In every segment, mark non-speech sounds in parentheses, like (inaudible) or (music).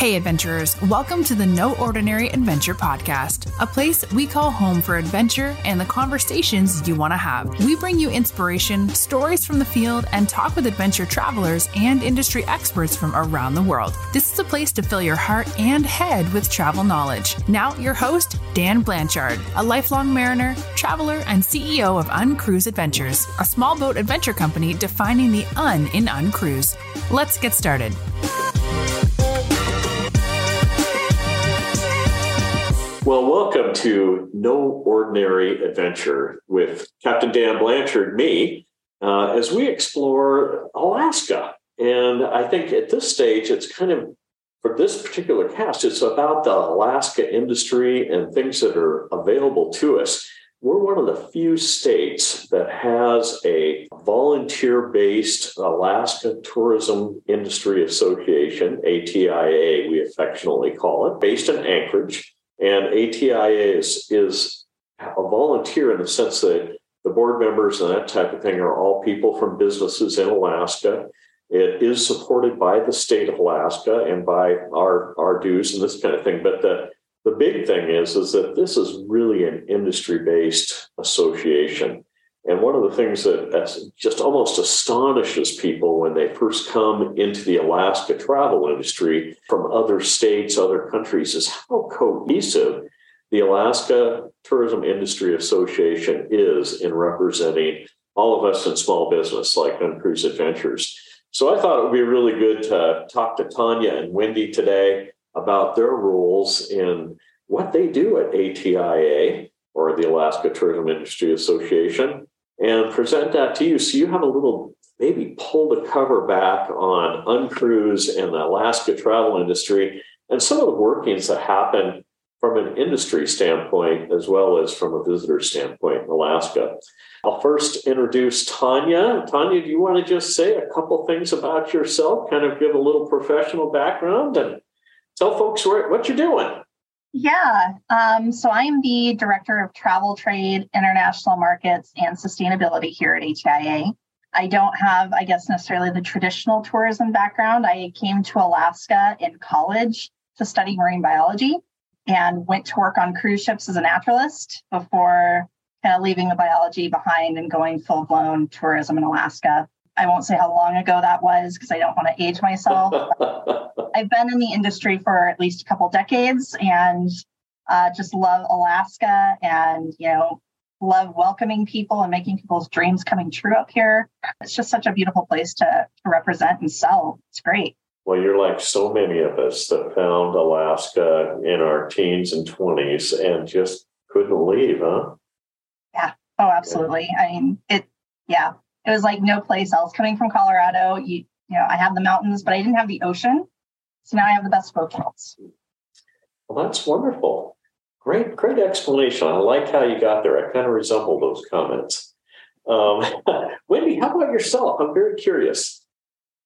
Hey, adventurers, welcome to the No Ordinary Adventure podcast, a place we call home for adventure and the conversations you want to have. We bring you inspiration, stories from the field, and talk with adventure travelers and industry experts from around the world. This is a place to fill your heart and head with travel knowledge. Now, your host, Dan Blanchard, a lifelong mariner, traveler, and CEO of Uncruise Adventures, a small boat adventure company defining the un in Uncruise. Let's get started. Well, welcome to No Ordinary Adventure with Captain Dan Blanchard, me, uh, as we explore Alaska. And I think at this stage, it's kind of for this particular cast, it's about the Alaska industry and things that are available to us. We're one of the few states that has a volunteer based Alaska Tourism Industry Association, ATIA, we affectionately call it, based in Anchorage. And ATIA is, is a volunteer in the sense that the board members and that type of thing are all people from businesses in Alaska. It is supported by the state of Alaska and by our, our dues and this kind of thing. But the, the big thing is, is that this is really an industry based association. And one of the things that just almost astonishes people when they first come into the Alaska travel industry from other states, other countries, is how cohesive the Alaska Tourism Industry Association is in representing all of us in small business like Uncruise Adventures. So I thought it would be really good to talk to Tanya and Wendy today about their roles in what they do at ATIA or the Alaska Tourism Industry Association and present that to you so you have a little maybe pull the cover back on uncruise and the Alaska travel industry and some of the workings that happen from an industry standpoint as well as from a visitor standpoint in Alaska. I'll first introduce Tanya. Tanya, do you want to just say a couple things about yourself, kind of give a little professional background and tell folks what you're doing? Yeah. Um, so I am the Director of Travel Trade, International Markets, and Sustainability here at ATIA. I don't have, I guess, necessarily the traditional tourism background. I came to Alaska in college to study marine biology and went to work on cruise ships as a naturalist before kind of leaving the biology behind and going full blown tourism in Alaska. I won't say how long ago that was because I don't want to age myself. (laughs) I've been in the industry for at least a couple decades and uh, just love Alaska and, you know, love welcoming people and making people's dreams coming true up here. It's just such a beautiful place to, to represent and sell. It's great. Well, you're like so many of us that found Alaska in our teens and 20s and just couldn't leave, huh? Yeah. Oh, absolutely. Yeah. I mean, it, yeah, it was like no place else. Coming from Colorado, you, you know, I have the mountains, but I didn't have the ocean. So now I have the best of both worlds. Well, that's wonderful. Great, great explanation. I like how you got there. I kind of resemble those comments. Um, (laughs) Wendy, how about yourself? I'm very curious.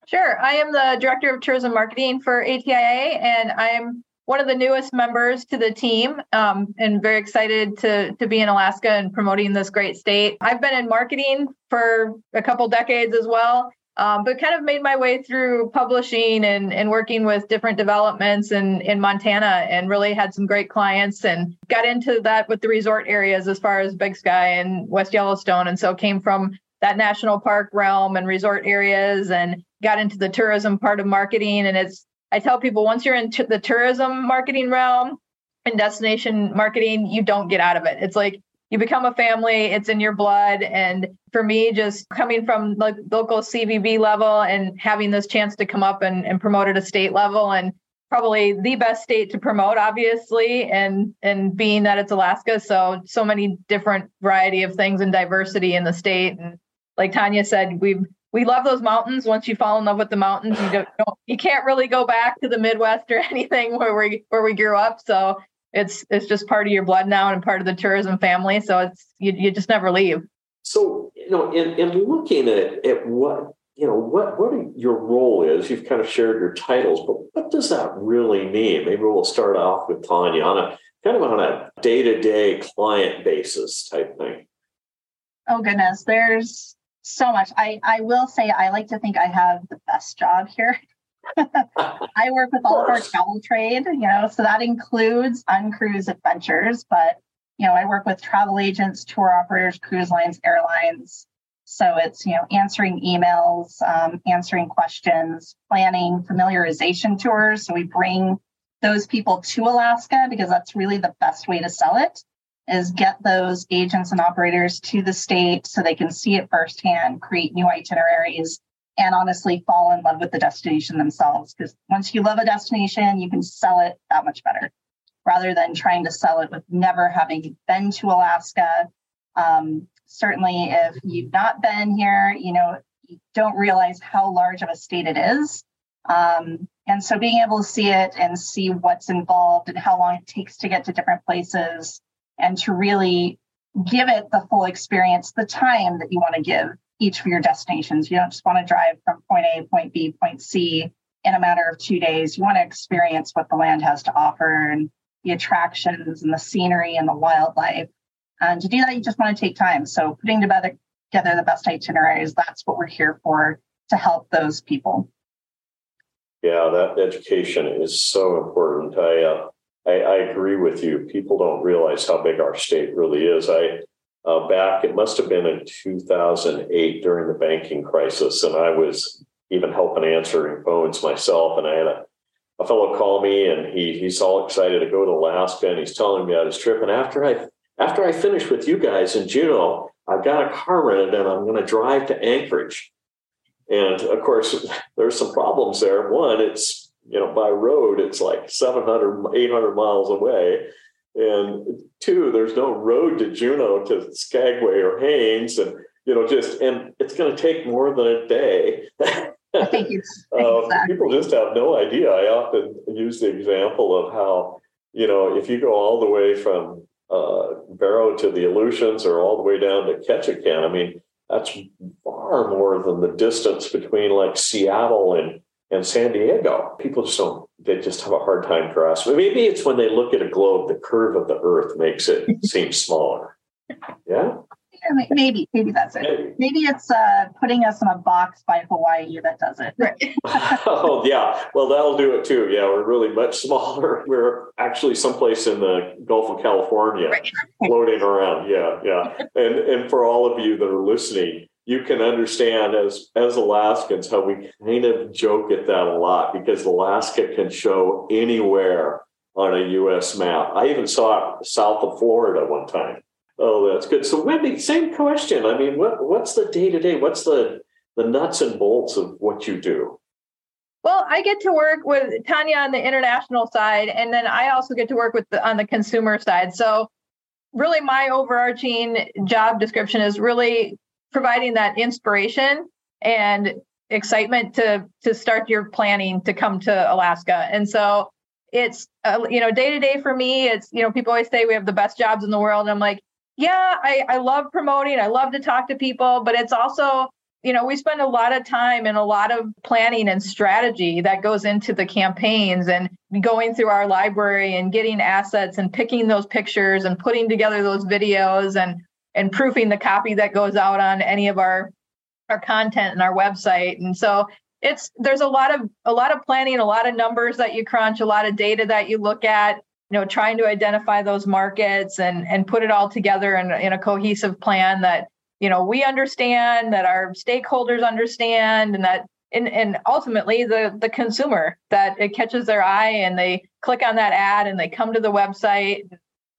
Sure. I am the Director of Tourism Marketing for ATIA, and I'm one of the newest members to the team um, and very excited to, to be in Alaska and promoting this great state. I've been in marketing for a couple decades as well um, but kind of made my way through publishing and, and working with different developments in, in Montana and really had some great clients and got into that with the resort areas as far as Big Sky and West Yellowstone. And so came from that national park realm and resort areas and got into the tourism part of marketing. And it's, I tell people once you're into the tourism marketing realm and destination marketing, you don't get out of it. It's like you become a family it's in your blood. And for me just coming from the local cvb level and having this chance to come up and, and promote at a state level and probably the best state to promote obviously and and being that it's alaska. So so many different variety of things and diversity in the state. And like tanya said we we love those mountains once you fall in love with the mountains you don't, don't you can't really go back to the midwest or (laughs) anything where we where we grew up so it's it's just part of your blood now and part of the tourism family. So it's you, you just never leave. So you know, in, in looking at, at what you know what what your role is, you've kind of shared your titles, but what does that really mean? Maybe we'll start off with Tanya on a kind of on a day to day client basis type thing. Oh goodness, there's so much. I I will say I like to think I have the best job here (laughs) I work with all of our travel trade, you know, so that includes uncruise adventures, but you know, I work with travel agents, tour operators, cruise lines, airlines. So it's, you know, answering emails, um, answering questions, planning familiarization tours. So we bring those people to Alaska because that's really the best way to sell it is get those agents and operators to the state so they can see it firsthand, create new itineraries, and honestly fall in love with the destination themselves. Because once you love a destination, you can sell it that much better rather than trying to sell it with never having been to Alaska. Um, certainly, if you've not been here, you know, you don't realize how large of a state it is. Um, and so being able to see it and see what's involved and how long it takes to get to different places and to really give it the full experience, the time that you want to give each of your destinations. You don't just want to drive from point A, point B, point C in a matter of two days. You want to experience what the land has to offer and the attractions and the scenery and the wildlife. And to do that, you just want to take time. So putting together, together the best itineraries, that's what we're here for to help those people. Yeah, that education is so important. I, uh, I, I agree with you. People don't realize how big our state really is. I uh, back, it must have been in 2008 during the banking crisis, and I was even helping answering phones myself. And I had a, a fellow call me, and he he's all excited to go to Alaska, and he's telling me about his trip. And after I after I finish with you guys in Juneau, I've got a car rented, and I'm going to drive to Anchorage. And of course, (laughs) there's some problems there. One, it's, you know, by road, it's like 700, 800 miles away. And two, there's no road to Juneau to Skagway or Haines. And, you know, just, and it's going to take more than a day. um, (laughs) People just have no idea. I often use the example of how, you know, if you go all the way from uh, Barrow to the Aleutians or all the way down to Ketchikan, I mean, that's far more than the distance between like Seattle and and San Diego. People just don't, they just have a hard time grasping. Maybe it's when they look at a globe, the curve of the earth makes it (laughs) seem smaller. Yeah. Yeah, maybe, maybe that's it. Maybe, maybe it's uh, putting us in a box by Hawaii that does it. Right. (laughs) (laughs) oh, yeah. Well, that'll do it too. Yeah, we're really much smaller. We're actually someplace in the Gulf of California, right. floating around. Yeah, yeah. And and for all of you that are listening, you can understand as as Alaskans how we kind of joke at that a lot because Alaska can show anywhere on a U.S. map. I even saw it south of Florida one time. Oh, that's good. So, Wendy, same question. I mean, what what's the day to day? What's the the nuts and bolts of what you do? Well, I get to work with Tanya on the international side, and then I also get to work with the, on the consumer side. So, really, my overarching job description is really providing that inspiration and excitement to to start your planning to come to Alaska. And so it's uh, you know day to day for me. It's you know people always say we have the best jobs in the world. And I'm like, yeah, I I love promoting. I love to talk to people, but it's also you know we spend a lot of time and a lot of planning and strategy that goes into the campaigns and going through our library and getting assets and picking those pictures and putting together those videos and and proofing the copy that goes out on any of our our content and our website. And so it's there's a lot of a lot of planning a lot of numbers that you crunch a lot of data that you look at you know trying to identify those markets and and put it all together in, in a cohesive plan that you know we understand that our stakeholders understand and that and, and ultimately the the consumer that it catches their eye and they click on that ad and they come to the website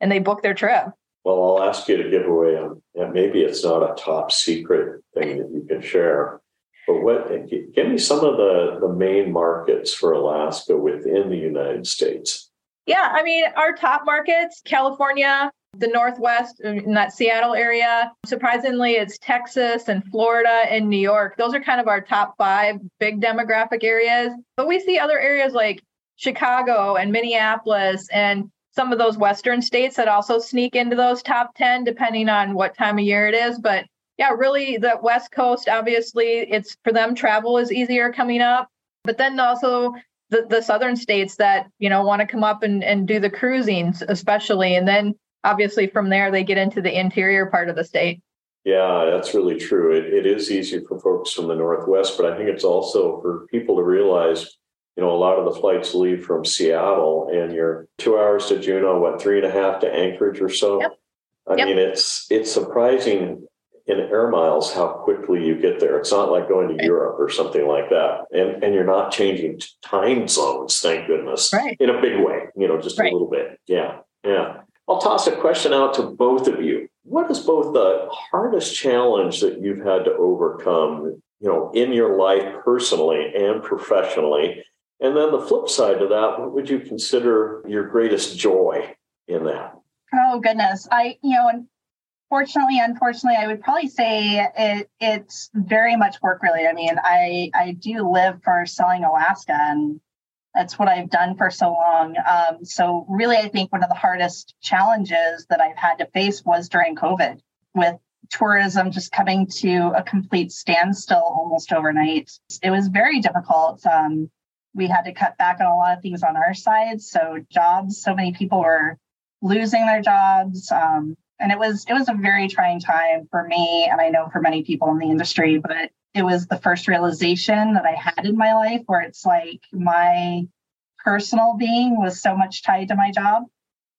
and they book their trip well, I'll ask you to give away, um, maybe it's not a top secret thing that you can share, but what? Give me some of the the main markets for Alaska within the United States. Yeah, I mean, our top markets: California, the Northwest, in that Seattle area. Surprisingly, it's Texas and Florida and New York. Those are kind of our top five big demographic areas. But we see other areas like Chicago and Minneapolis and some of those western states that also sneak into those top 10 depending on what time of year it is. But yeah really the west coast obviously it's for them travel is easier coming up. But then also the, the southern states that you know want to come up and, and do the cruising especially. And then obviously from there they get into the interior part of the state. Yeah that's really true. It, it is easy for folks from the northwest but i think it's also for people to realize you know, a lot of the flights leave from Seattle and you're two hours to Juneau, what, three and a half to Anchorage or so. Yep. I Yep. mean, it's it's surprising in air miles how quickly you get there. It's not like going to Right. Europe or something like that. And and you're not changing time zones, thank goodness. Right. In a big way, you know, just Right. a little bit. Yeah. Yeah. I'll toss a question out to both of you. What is both the hardest challenge that you've had to overcome, you know, in your life personally and professionally? And then the flip side to that, what would you consider your greatest joy in that? Oh goodness. I, you know, unfortunately, unfortunately, I would probably say it, it's very much work related. I mean, I I do live for selling Alaska and that's what I've done for so long. Um, so really, I think one of the hardest challenges that I've had to face was during COVID with tourism just coming to a complete standstill almost overnight. It was very difficult. Um, we had to cut back on a lot of things on our side. So jobs, so many people were losing their jobs. Um, and it was it was a very trying time for me and I know for many people in the industry, but it was the first realization that I had in my life where it's like my personal being was so much tied to my job.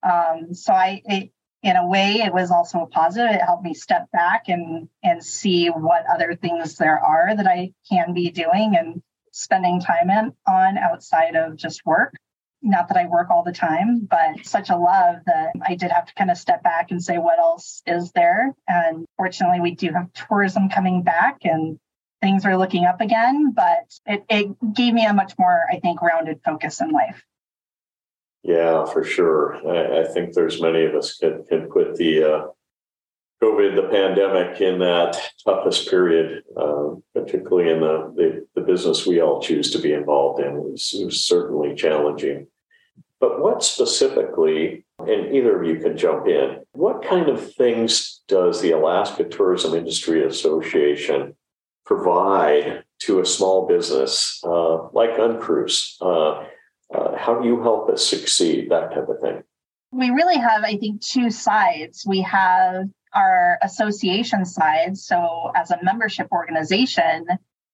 Um, so I it, in a way it was also a positive. It helped me step back and and see what other things there are that I can be doing and spending time in on outside of just work not that I work all the time, but such a love that I did have to kind of step back and say, what else is there? And fortunately, we do have tourism coming back and things are looking up again, but it, it gave me a much more, I think, rounded focus in life. Yeah, for sure. I, I think there's many of us can, can put the uh, COVID, the pandemic, in that toughest period, uh, particularly in the, the, the business we all choose to be involved in. Was, was certainly challenging. But what specifically, and either of you can jump in, what kind of things does the Alaska Tourism Industry Association provide to a small business uh, like Uncruise? Uh, uh, how do you help us succeed? That type of thing. We really have, I think, two sides. We have our association side. So, as a membership organization,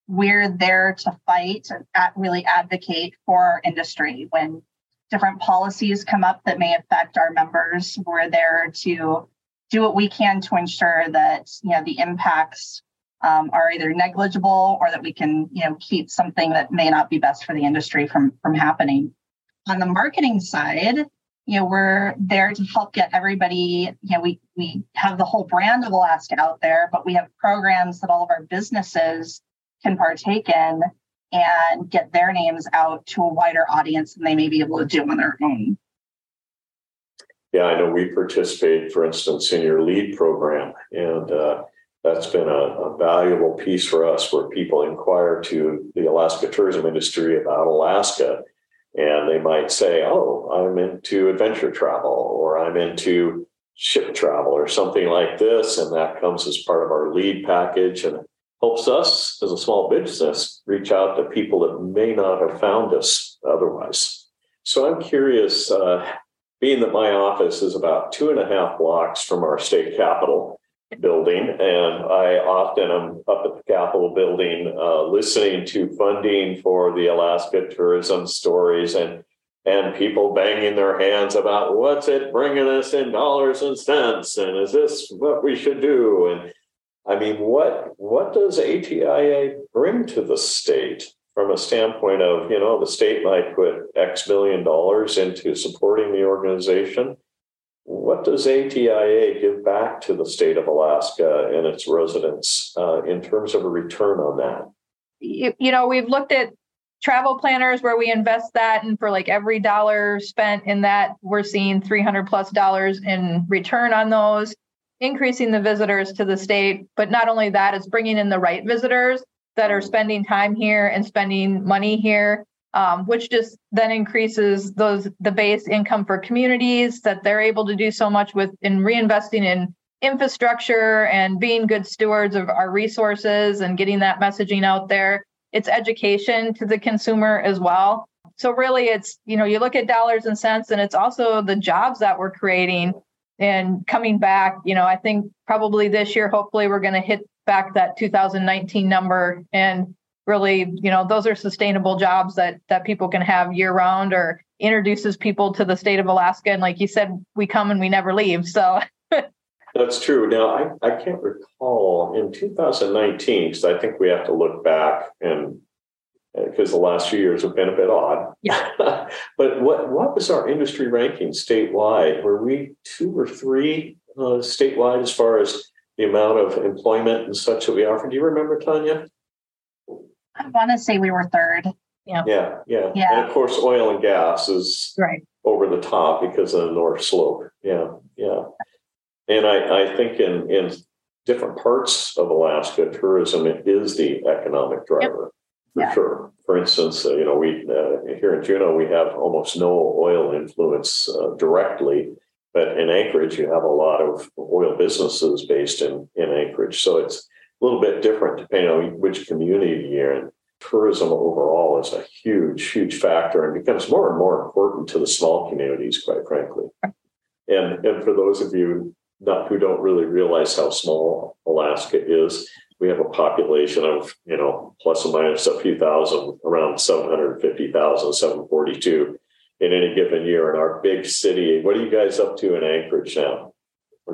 we're there to fight and really advocate for our industry. When different policies come up that may affect our members, we're there to do what we can to ensure that you know the impacts um, are either negligible or that we can you know keep something that may not be best for the industry from from happening. On the marketing side, you know we're there to help get everybody you know we we have the whole brand of alaska out there but we have programs that all of our businesses can partake in and get their names out to a wider audience than they may be able to do on their own Yeah, I know we participate, for instance, in your lead program, and uh, that's been a, a, valuable piece for us where people inquire to the Alaska tourism industry about Alaska. And they might say, Oh, I'm into adventure travel, or I'm into ship travel, or something like this. And that comes as part of our lead package and helps us as a small business reach out to people that may not have found us otherwise. So I'm curious, uh, being that my office is about two and a half blocks from our state capitol building, and I often am up at the Capitol building uh, listening to funding for the Alaska tourism stories and and people banging their hands about what's it bringing us in dollars and cents, and is this what we should do? And I mean, what what does ATIA bring to the state? from a standpoint of, you know, the state might put X million dollars into supporting the organization. What does ATIA give back to the state of Alaska and its residents uh, in terms of a return on that? You, you know, we've looked at travel planners where we invest that, and for like every dollar spent in that, we're seeing 300 plus dollars in return on those, increasing the visitors to the state. But not only that, it's bringing in the right visitors that are spending time here and spending money here, um, which just then increases those the base income for communities that they're able to do so much with in reinvesting in infrastructure and being good stewards of our resources and getting that messaging out there. It's education to the consumer as well. So really it's, you know, you look at dollars and cents and it's also the jobs that we're creating and coming back, you know, I think probably this year, hopefully we're going to hit back that 2019 number and really you know those are sustainable jobs that that people can have year round or introduces people to the state of alaska and like you said we come and we never leave so (laughs) that's true now i, I can't recall in 2019 because i think we have to look back and because the last few years have been a bit odd. Yeah. (laughs) but what what was our industry ranking statewide? Were we two or three uh, statewide as far as the amount of employment and such that we offer? Do you remember, Tanya? I want to say we were third. Yeah. Yeah. Yeah. Yeah. And of course, oil and gas is right over the top because of the North Slope. Yeah. Yeah. And I, I think in, in different parts of Alaska, tourism is the economic driver. Yep for yeah. sure. For instance, uh, you know, we uh, here in Juneau we have almost no oil influence uh, directly, but in Anchorage you have a lot of oil businesses based in in Anchorage, so it's a little bit different depending on which community you're in. Tourism overall is a huge, huge factor and becomes more and more important to the small communities, quite frankly. And and for those of you not who don't really realize how small Alaska is, we have a population of, you know, plus or minus a few thousand, around 750,000, 742 in any given year in our big city. What are you guys up to in Anchorage now?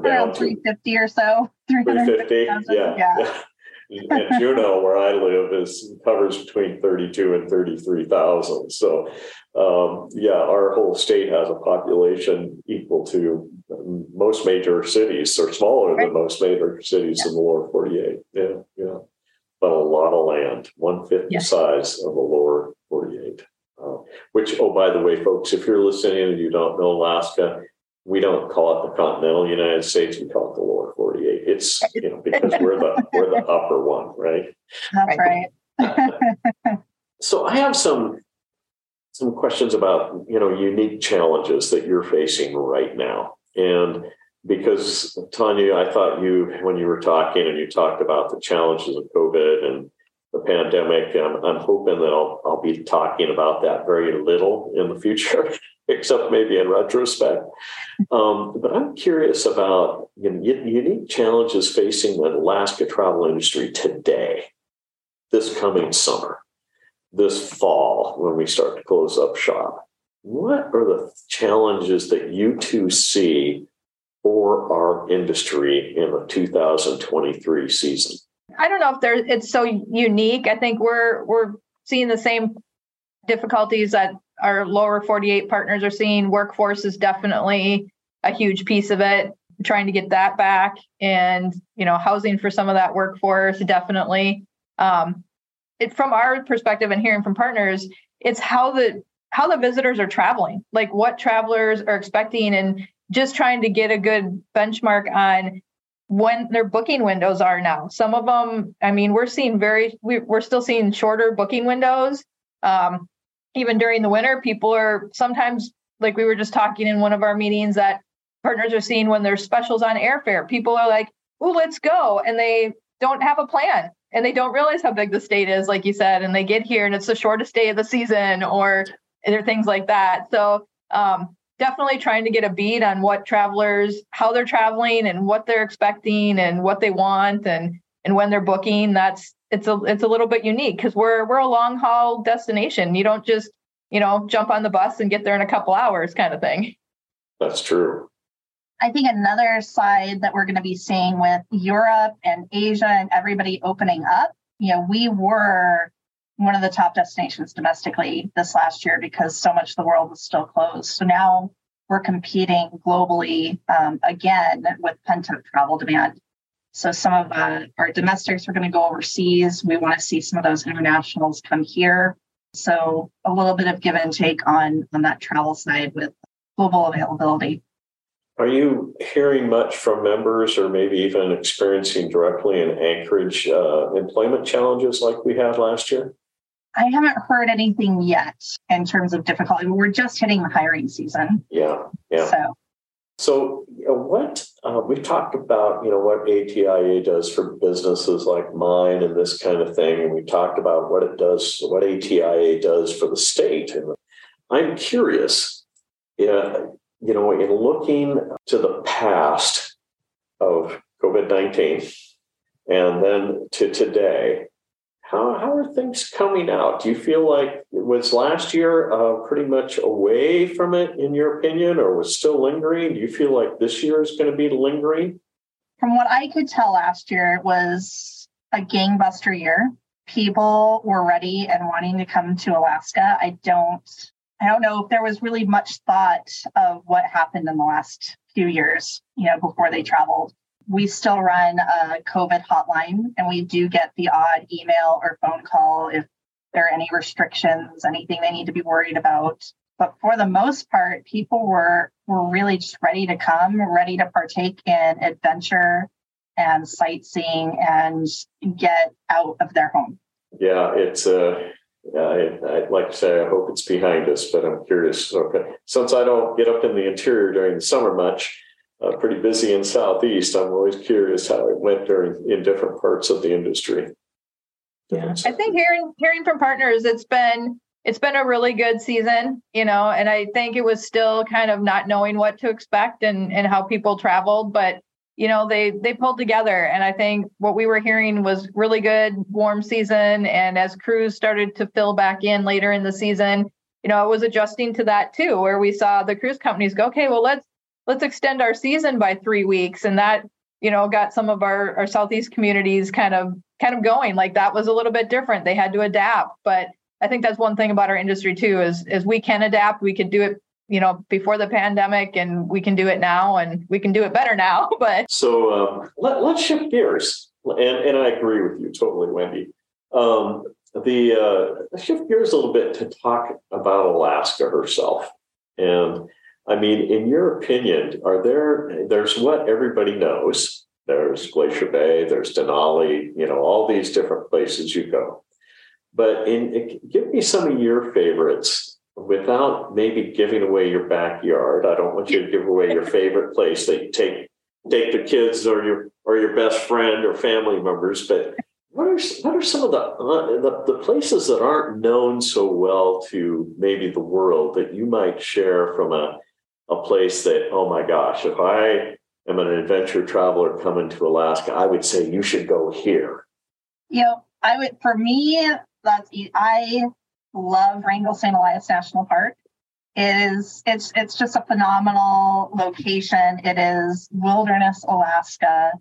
Down 350 or so. 350? Yeah. yeah. and Juneau, where I live, is covers between 32 and 33,000. So, um, yeah, our whole state has a population equal to most major cities, or smaller right. than most major cities yeah. in the lower 48. Yeah, yeah, but a lot of land, one fifth yeah. the size of the lower 48. Uh, which, oh, by the way, folks, if you're listening and you don't know Alaska, we don't call it the continental United States. We call it the lower 48. It's you know because we're the we're the upper one, right? That's right. (laughs) so I have some some questions about you know unique challenges that you're facing right now, and because Tanya, I thought you when you were talking and you talked about the challenges of COVID and the pandemic, I'm, I'm hoping that I'll I'll be talking about that very little in the future (laughs) except maybe in retrospect. Um, but I'm curious about you know, unique challenges facing the Alaska travel industry today, this coming summer, this fall, when we start to close up shop. What are the challenges that you two see for our industry in the 2023 season? I don't know if there it's so unique. I think we're we're seeing the same difficulties that our lower 48 partners are seeing. Workforce is definitely a huge piece of it. Trying to get that back, and you know, housing for some of that workforce definitely. Um, it from our perspective and hearing from partners, it's how the how the visitors are traveling, like what travelers are expecting, and just trying to get a good benchmark on when their booking windows are now. Some of them, I mean, we're seeing very, we, are still seeing shorter booking windows. Um, even during the winter, people are sometimes like we were just talking in one of our meetings that partners are seeing when there's specials on airfare. People are like, "Oh, let's go," and they don't have a plan and they don't realize how big the state is, like you said, and they get here and it's the shortest day of the season or are things like that. So um, definitely trying to get a beat on what travelers, how they're traveling and what they're expecting and what they want and and when they're booking. That's it's a it's a little bit unique because we're we're a long haul destination. You don't just you know jump on the bus and get there in a couple hours kind of thing. That's true. I think another side that we're going to be seeing with Europe and Asia and everybody opening up, you know, we were one of the top destinations domestically this last year because so much of the world was still closed. So now we're competing globally um, again with pent up travel demand. So some of uh, our domestics are going to go overseas. We want to see some of those internationals come here. So a little bit of give and take on on that travel side with global availability. Are you hearing much from members, or maybe even experiencing directly in Anchorage uh, employment challenges like we had last year? I haven't heard anything yet in terms of difficulty. We're just hitting the hiring season. Yeah, yeah. So so, you know, what uh, we've talked about, you know, what ATIA does for businesses like mine and this kind of thing, and we talked about what it does, what ATIA does for the state. And I'm curious, uh, you know, in looking to the past of COVID 19 and then to today, how, how are things coming out? Do you feel like was last year uh, pretty much away from it, in your opinion, or was still lingering? Do you feel like this year is going to be lingering? From what I could tell last year, it was a gangbuster year. People were ready and wanting to come to Alaska. I don't I don't know if there was really much thought of what happened in the last few years, you know, before they traveled. We still run a COVID hotline and we do get the odd email or phone call if there are any restrictions, anything they need to be worried about. But for the most part, people were were really just ready to come, ready to partake in adventure and sightseeing and get out of their home. Yeah, it's uh I, I'd like to say I hope it's behind us, but I'm curious. Okay, since I don't get up in the interior during the summer much, uh, pretty busy in southeast. I'm always curious how it went during in different parts of the industry. Yeah. I think hearing hearing from partners, it's been it's been a really good season, you know, and I think it was still kind of not knowing what to expect and and how people traveled, but you know they they pulled together and i think what we were hearing was really good warm season and as crews started to fill back in later in the season you know it was adjusting to that too where we saw the cruise companies go okay well let's let's extend our season by three weeks. And that you know got some of our our southeast communities kind of kind of going. Like that was a little bit different. They had to adapt. But i think that's one thing about our industry too is is we can adapt. We could do it you know before the pandemic and we can do it now and we can do it better now. (laughs) But so um, let, let's shift gears. And, and i agree with you totally wendy. Um, the uh, shift gears a little bit to talk about alaska herself. And i mean in your opinion are there there's what everybody knows there's glacier bay there's denali you know all these different places you go but in give me some of your favorites without maybe giving away your backyard. I don't want you to give away your favorite place that you take take the kids or your or your best friend or family members, but what are what are some of the, uh, the, the places that aren't known so well to maybe the world that you might share from a a place that oh my gosh if I am an adventure traveler coming to Alaska I would say you should go here. You know, I would for me that's I love Wrangell St. Elias National Park. It is it's it's just a phenomenal location. It is wilderness Alaska.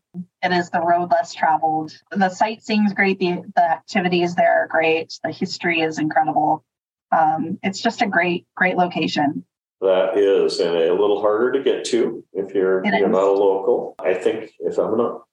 It is the road less traveled. The sightseeing is great. The the activities there are great. The history is incredible. Um, it's just a great great location. That is, and a little harder to get to if you're it you're is. not a local. I think if I'm not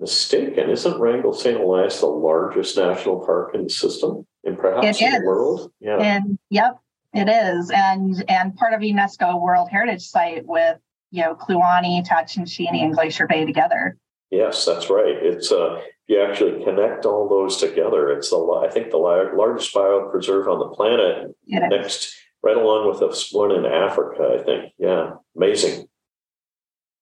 mistaken, isn't Wrangell St. Elias the largest national park in the system? and perhaps in the world. Yeah. And yep, it is. And and part of UNESCO World Heritage Site with you know Kluane, Tatshenshini, and Glacier Bay together. Yes, that's right. It's uh, you actually connect all those together. It's the I think the largest biopreserve on the planet. It next, is. Right along with the one in Africa. I think. Yeah, amazing.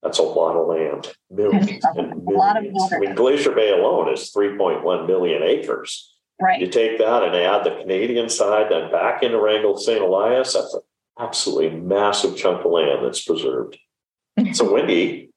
That's a lot of land. Millions and millions. A lot of I mean, Glacier Bay alone is 3.1 million acres. Right. You take that and add the Canadian side, then back into Wrangell St. Elias. That's an absolutely massive chunk of land that's preserved. (laughs) so, Wendy,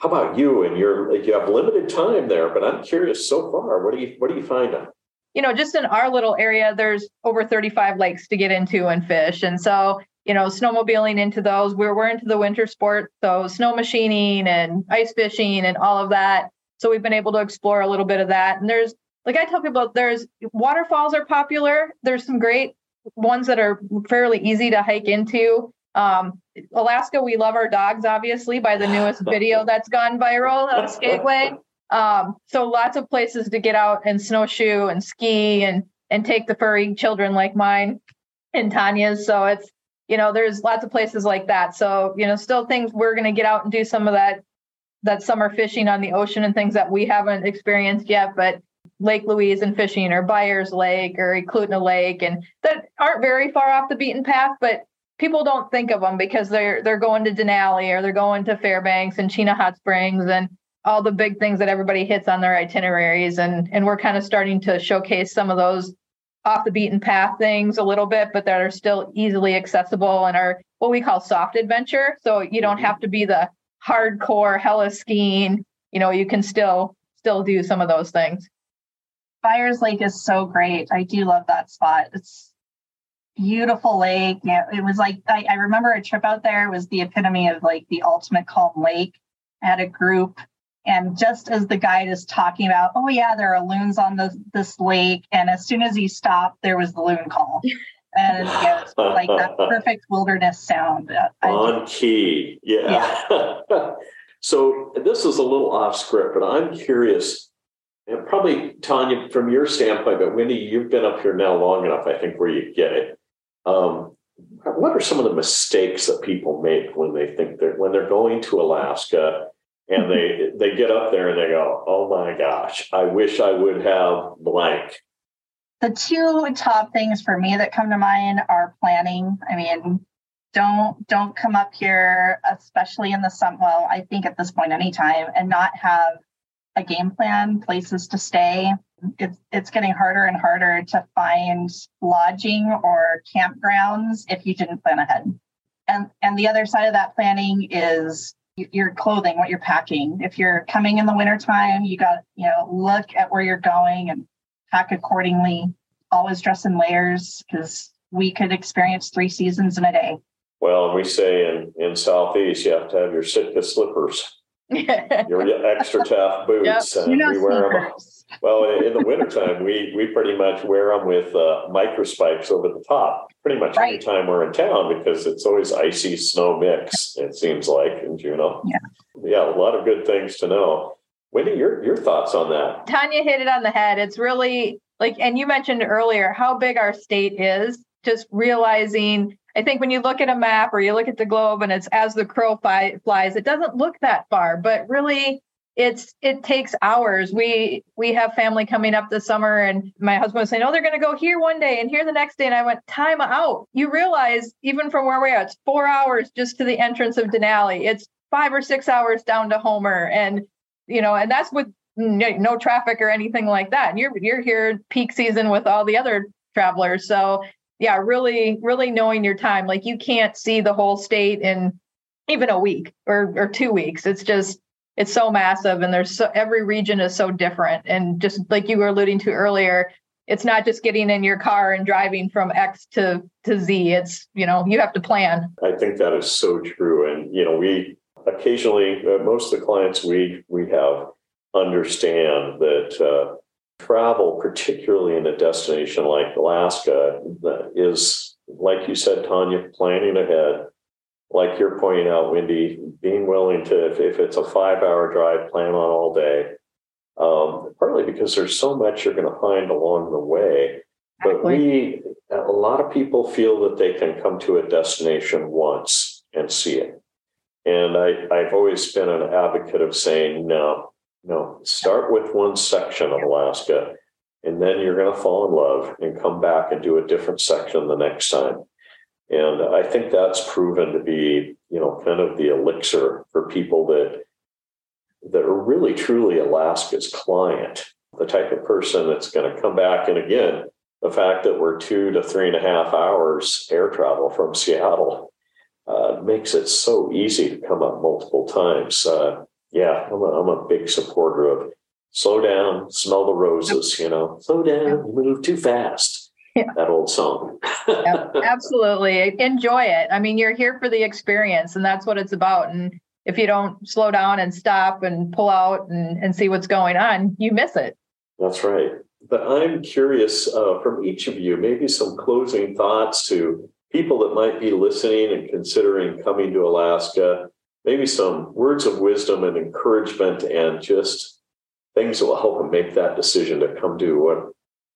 how about you? And you're you have limited time there, but I'm curious so far. What do you what do you find out? You know, just in our little area, there's over 35 lakes to get into and fish, and so you know, snowmobiling into those. We're we're into the winter sport, so snow machining and ice fishing and all of that. So we've been able to explore a little bit of that. And there's like I tell people, there's waterfalls are popular. There's some great ones that are fairly easy to hike into. Um, Alaska, we love our dogs, obviously, by the newest (laughs) video that's gone viral on Skagway. Um, so lots of places to get out and snowshoe and ski and and take the furry children like mine and Tanya's. So it's you know there's lots of places like that. So you know still things we're going to get out and do some of that that summer fishing on the ocean and things that we haven't experienced yet. But Lake Louise and fishing or Byers Lake or Eklutna Lake and that aren't very far off the beaten path, but people don't think of them because they're they're going to Denali or they're going to Fairbanks and Chena Hot Springs and all the big things that everybody hits on their itineraries and and we're kind of starting to showcase some of those off the beaten path things a little bit but that are still easily accessible and are what we call soft adventure so you don't mm-hmm. have to be the hardcore heli-skiing you know you can still still do some of those things Byers Lake is so great. I do love that spot. It's beautiful lake. Yeah, it was like I, I remember a trip out there. It was the epitome of like the ultimate calm lake. I had a group, and just as the guide is talking about, oh yeah, there are loons on this this lake, and as soon as he stopped, there was the loon call. (laughs) And yeah, it's like that (laughs) perfect wilderness sound. On key, yeah. yeah. (laughs) so this is a little off script, but I'm curious and probably Tanya, from your standpoint, but Wendy, you've been up here now long enough, I think, where you get it. Um, what are some of the mistakes that people make when they think they're when they're going to Alaska and they they get up there and they go, "Oh my gosh, I wish I would have blank." The two top things for me that come to mind are planning. I mean, don't don't come up here, especially in the summer. Well, I think at this point, anytime, and not have a game plan, places to stay. It's it's getting harder and harder to find lodging or campgrounds if you didn't plan ahead. And and the other side of that planning is your clothing, what you're packing. If you're coming in the wintertime, you got, you know, look at where you're going and pack accordingly. Always dress in layers because we could experience three seasons in a day. Well, we say in, in Southeast, you have to have your Sitka slippers (laughs) your XtraTuf boots. Yep. We wear them. (laughs) Well, in the wintertime, we we pretty much wear them with uh, micro spikes over the top. Pretty much right. anytime we're in town because it's always icy snow mix. It seems like in Juneau. Yeah, yeah, a lot of good things to know. Wendy, your your thoughts on that? Tanya hit it on the head. It's really like, and you mentioned earlier how big our state is. Just realizing I think when you look at a map or you look at the globe and it's as the crow flies, it doesn't look that far, but really it's it takes hours. We we have family coming up this summer and my husband was saying, Oh, they're gonna go here one day and here the next day. And I went, time out. You realize even from where we are, it's four hours just to the entrance of Denali. It's five or six hours down to Homer. And you know, and that's with no, no traffic or anything like that. And you're you're here peak season with all the other travelers. So yeah, really, really knowing your time. Like you can't see the whole state in even a week or or two weeks. It's just it's so massive and there's so every region is so different. And just like you were alluding to earlier, it's not just getting in your car and driving from X to to Z. It's you know you have to plan. I think that is so true, and you know we occasionally uh, most of the clients we we have understand that uh, travel, particularly in a destination like Alaska, is, like you said, Tanya, planning ahead. Like you're pointing out, Wendy, being willing to, if, if it's a five hour drive, plan on all day. Um, partly because there's so much you're going to find along the way. But we, a lot of people feel that they can come to a destination once and see it. And I, I've always been an advocate of saying, no, no, start with one section of Alaska, and then you're going to fall in love and come back and do a different section the next time. And I think that's proven to be, you know, kind of the elixir for people that that are really truly Alaska's client, the type of person that's going to come back. And again, the fact that we're two to three and a half hours air travel from Seattle uh, makes it so easy to come up multiple times. Uh, yeah, I'm a, I'm a big supporter of slow down, smell the roses, you know, slow down, you move too fast. Yeah. That old song. absolutely. Enjoy it. I mean, you're here for the experience, and that's what it's about. And if you don't slow down and stop and pull out and, and see what's going on, you miss it. That's right. But I'm curious uh, from each of you, maybe some closing thoughts to people that might be listening and considering coming to Alaska maybe some words of wisdom and encouragement and just things that will help them make that decision to come to what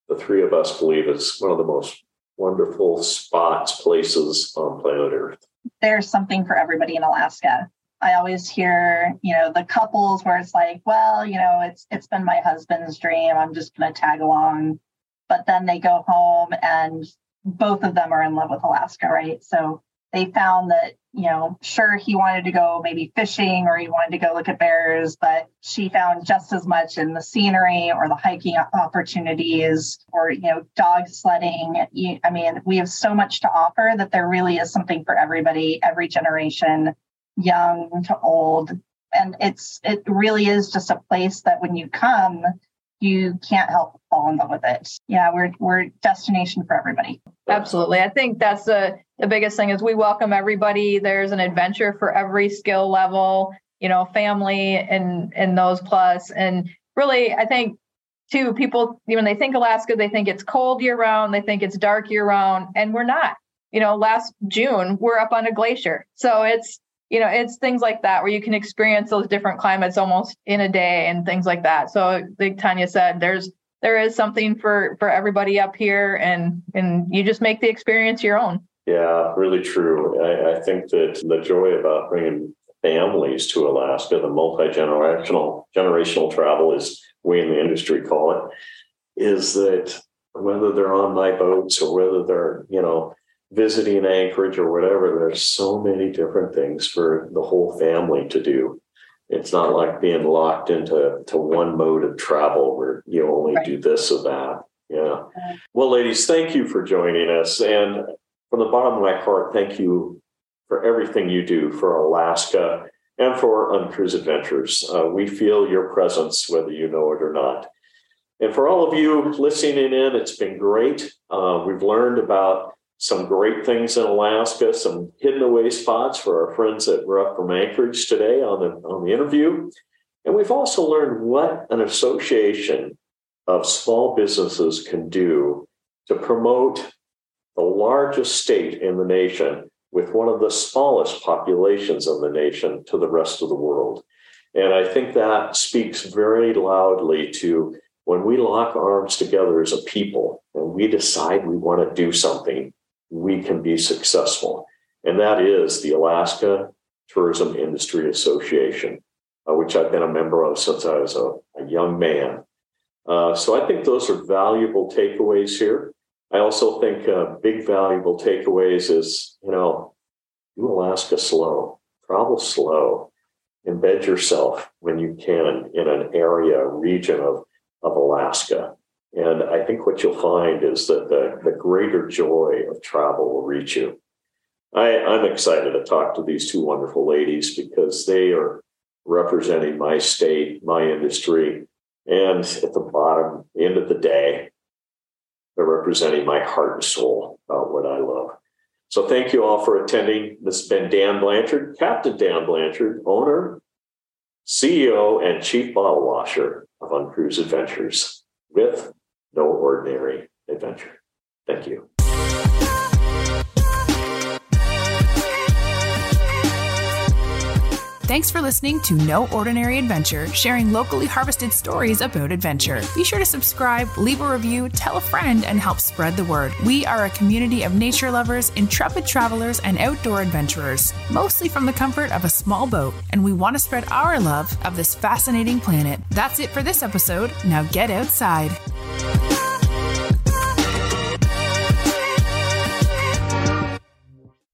the three of us believe is one of the most wonderful spots, places on planet Earth. There's something for everybody in Alaska. I always hear, you know, the couples where it's like, well, you know, it's it's been my husband's dream. I'm just going to tag along. But then they go home and both of them are in love with Alaska, right? So they found that you know, sure, he wanted to go maybe fishing or he wanted to go look at bears, but she found just as much in the scenery or the hiking opportunities or, you know, dog sledding. I mean, we have so much to offer that there really is something for everybody, every generation, young to old. And it's, it really is just a place that when you come, you can't help fall in love with it. Yeah, we're we're destination for everybody. Absolutely. I think that's the the biggest thing is we welcome everybody. There's an adventure for every skill level, you know, family and and those plus. And really I think too, people when they think Alaska, they think it's cold year round, they think it's dark year round, and we're not. You know, last June we're up on a glacier. So it's you know it's things like that where you can experience those different climates almost in a day and things like that. So like tanya said there's there is something for for everybody up here and and you just make the experience your own. Yeah really true. I, I think that the joy about bringing families to alaska the multi-generational generational travel is we in the industry call it is that whether they're on my boats or whether they're you know visiting Anchorage or whatever, there's so many different things for the whole family to do. It's not like being locked into to one mode of travel where you only right. do this or that. Yeah. Well, ladies, thank you for joining us. And from the bottom of my heart, thank you for everything you do for Alaska and for Uncruise Adventures. Uh, we feel your presence, whether you know it or not. And for all of you listening in, it's been great. Uh, we've learned about some great things in Alaska, some hidden away spots for our friends that were up from Anchorage today on the on the interview. And we've also learned what an association of small businesses can do to promote the largest state in the nation with one of the smallest populations of the nation to the rest of the world. And I think that speaks very loudly to when we lock arms together as a people and we decide we want to do something, we can be successful. And that is the Alaska Tourism Industry Association, uh, which I've been a member of since I was a, a young man. Uh, so I think those are valuable takeaways here. I also think uh, big valuable takeaways is, you know, do Alaska slow, travel slow, embed yourself when you can in an area, region of, of Alaska. And I think what you'll find is that the, the greater joy of travel will reach you. I, I'm excited to talk to these two wonderful ladies because they are representing my state, my industry, and at the bottom, end of the day, they're representing my heart and soul about what I love. So thank you all for attending. This has been Dan Blanchard, Captain Dan Blanchard, owner, CEO, and chief bottle washer of Uncruise Adventures with no ordinary adventure. Thank you. Thanks for listening to No Ordinary Adventure, sharing locally harvested stories about adventure. Be sure to subscribe, leave a review, tell a friend, and help spread the word. We are a community of nature lovers, intrepid travelers, and outdoor adventurers, mostly from the comfort of a small boat, and we want to spread our love of this fascinating planet. That's it for this episode. Now get outside.